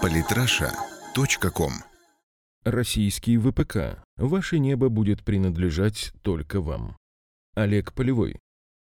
Политраша.ком Российский ВПК. Ваше небо будет принадлежать только вам. Олег Полевой.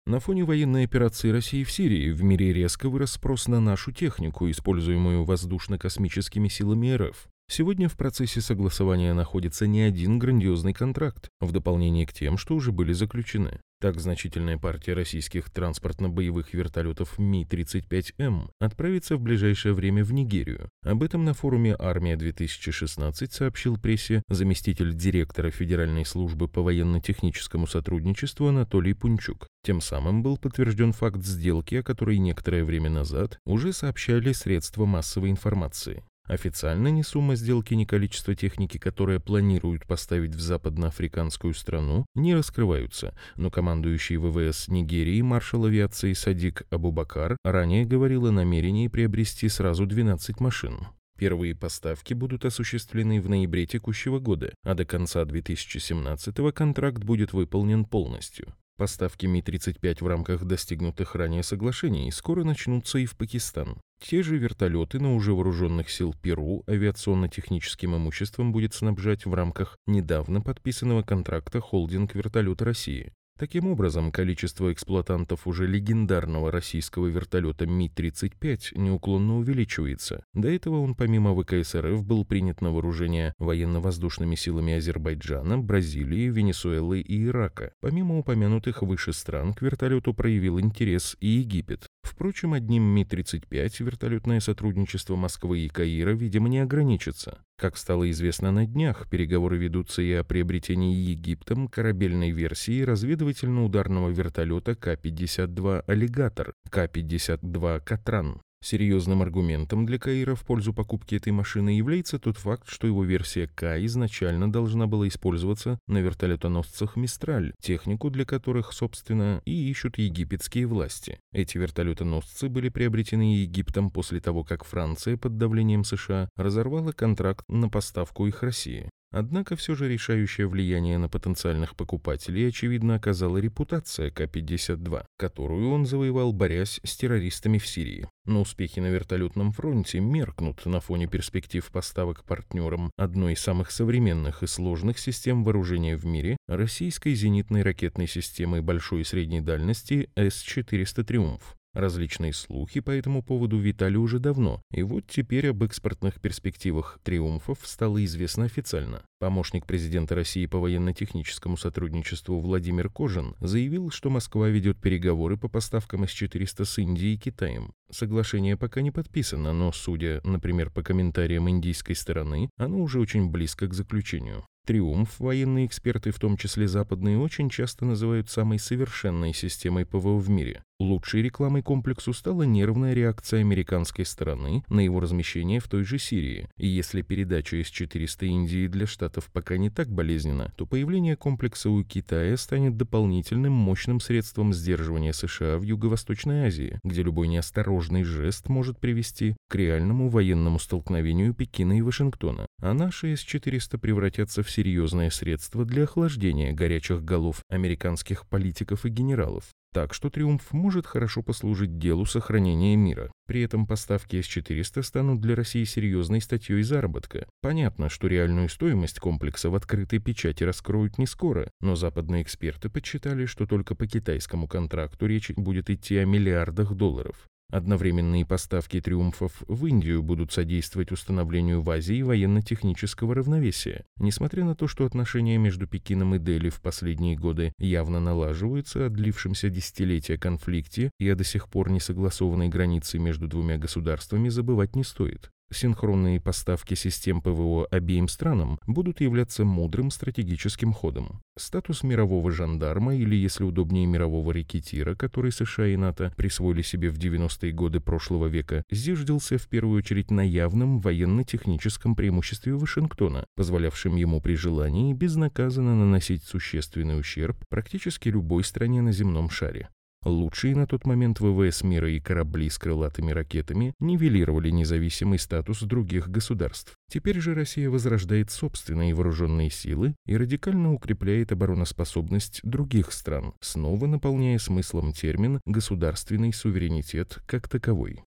На фоне военной операции России в Сирии в мире резко вырос спрос на нашу технику, используемую воздушно-космическими силами РФ. Сегодня в процессе согласования находится не один грандиозный контракт, в дополнение к тем, что уже были заключены. Так, значительная партия российских транспортно-боевых вертолетов Ми-35М отправится в ближайшее время в Нигерию. Об этом на форуме «Армия-2016» сообщил прессе заместитель директора Федеральной службы по военно-техническому сотрудничеству Анатолий Пунчук. Тем самым был подтвержден факт сделки, о которой некоторое время назад уже сообщали средства массовой информации. Официально ни сумма сделки, ни количество техники, которое планируют поставить в западноафриканскую страну, не раскрываются, но командующий ВВС Нигерии маршал авиации Садик Абубакар ранее говорил о намерении приобрести сразу 12 машин. Первые поставки будут осуществлены в ноябре текущего года, а до конца 2017 контракт будет выполнен полностью. Поставки Ми-35 в рамках достигнутых ранее соглашений скоро начнутся и в Пакистан. Те же вертолеты на уже вооруженных сил Перу авиационно-техническим имуществом будет снабжать в рамках недавно подписанного контракта холдинг вертолета России. Таким образом, количество эксплуатантов уже легендарного российского вертолета Ми-35 неуклонно увеличивается. До этого он помимо ВКС РФ был принят на вооружение военно-воздушными силами Азербайджана, Бразилии, Венесуэлы и Ирака. Помимо упомянутых выше стран, к вертолету проявил интерес и Египет. Впрочем, одним Ми-35 вертолетное сотрудничество Москвы и Каира, видимо, не ограничится. Как стало известно на днях, переговоры ведутся и о приобретении Египтом корабельной версии разведывательно-ударного вертолета К-52 «Аллигатор», К-52 «Катран». Серьезным аргументом для Каира в пользу покупки этой машины является тот факт, что его версия К изначально должна была использоваться на вертолетоносцах «Мистраль», технику для которых, собственно, и ищут египетские власти. Эти вертолетоносцы были приобретены Египтом после того, как Франция под давлением США разорвала контракт на поставку их России. Однако все же решающее влияние на потенциальных покупателей, очевидно, оказала репутация К-52, которую он завоевал, борясь с террористами в Сирии. Но успехи на вертолетном фронте меркнут на фоне перспектив поставок партнерам одной из самых современных и сложных систем вооружения в мире – российской зенитной ракетной системы большой и средней дальности С-400 «Триумф». Различные слухи по этому поводу витали уже давно, и вот теперь об экспортных перспективах «Триумфов» стало известно официально. Помощник президента России по военно-техническому сотрудничеству Владимир Кожин заявил, что Москва ведет переговоры по поставкам С-400 с Индией и Китаем. Соглашение пока не подписано, но, судя, например, по комментариям индийской стороны, оно уже очень близко к заключению. Триумф военные эксперты, в том числе западные, очень часто называют самой совершенной системой ПВО в мире. Лучшей рекламой комплексу стала нервная реакция американской стороны на его размещение в той же Сирии. И если передача С-400 Индии для Штатов пока не так болезненна, то появление комплекса у Китая станет дополнительным мощным средством сдерживания США в Юго-Восточной Азии, где любой неосторожный жест может привести к реальному военному столкновению Пекина и Вашингтона. А наши С-400 превратятся в серьезное средство для охлаждения горячих голов американских политиков и генералов. Так что «Триумф» может хорошо послужить делу сохранения мира. При этом поставки С-400 станут для России серьезной статьей заработка. Понятно, что реальную стоимость комплекса в открытой печати раскроют не скоро, но западные эксперты подсчитали, что только по китайскому контракту речь будет идти о миллиардах долларов. Одновременные поставки «Триумфов» в Индию будут содействовать установлению в Азии военно-технического равновесия. Несмотря на то, что отношения между Пекином и Дели в последние годы явно налаживаются о длившемся десятилетия конфликте и о до сих пор не согласованной границе между двумя государствами забывать не стоит. Синхронные поставки систем ПВО обеим странам будут являться мудрым стратегическим ходом. Статус мирового жандарма или, если удобнее, мирового рекетира, который США и НАТО присвоили себе в 90-е годы прошлого века, зиждился в первую очередь на явном военно-техническом преимуществе Вашингтона, позволявшем ему при желании безнаказанно наносить существенный ущерб практически любой стране на земном шаре. Лучшие на тот момент ВВС мира и корабли с крылатыми ракетами нивелировали независимый статус других государств. Теперь же Россия возрождает собственные вооруженные силы и радикально укрепляет обороноспособность других стран, снова наполняя смыслом термин «государственный суверенитет» как таковой.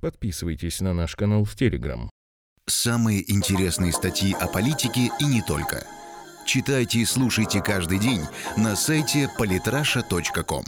Подписывайтесь на наш канал в Телеграм. Самые интересные статьи о политике и не только. Читайте и слушайте каждый день на сайте polytrasha.com.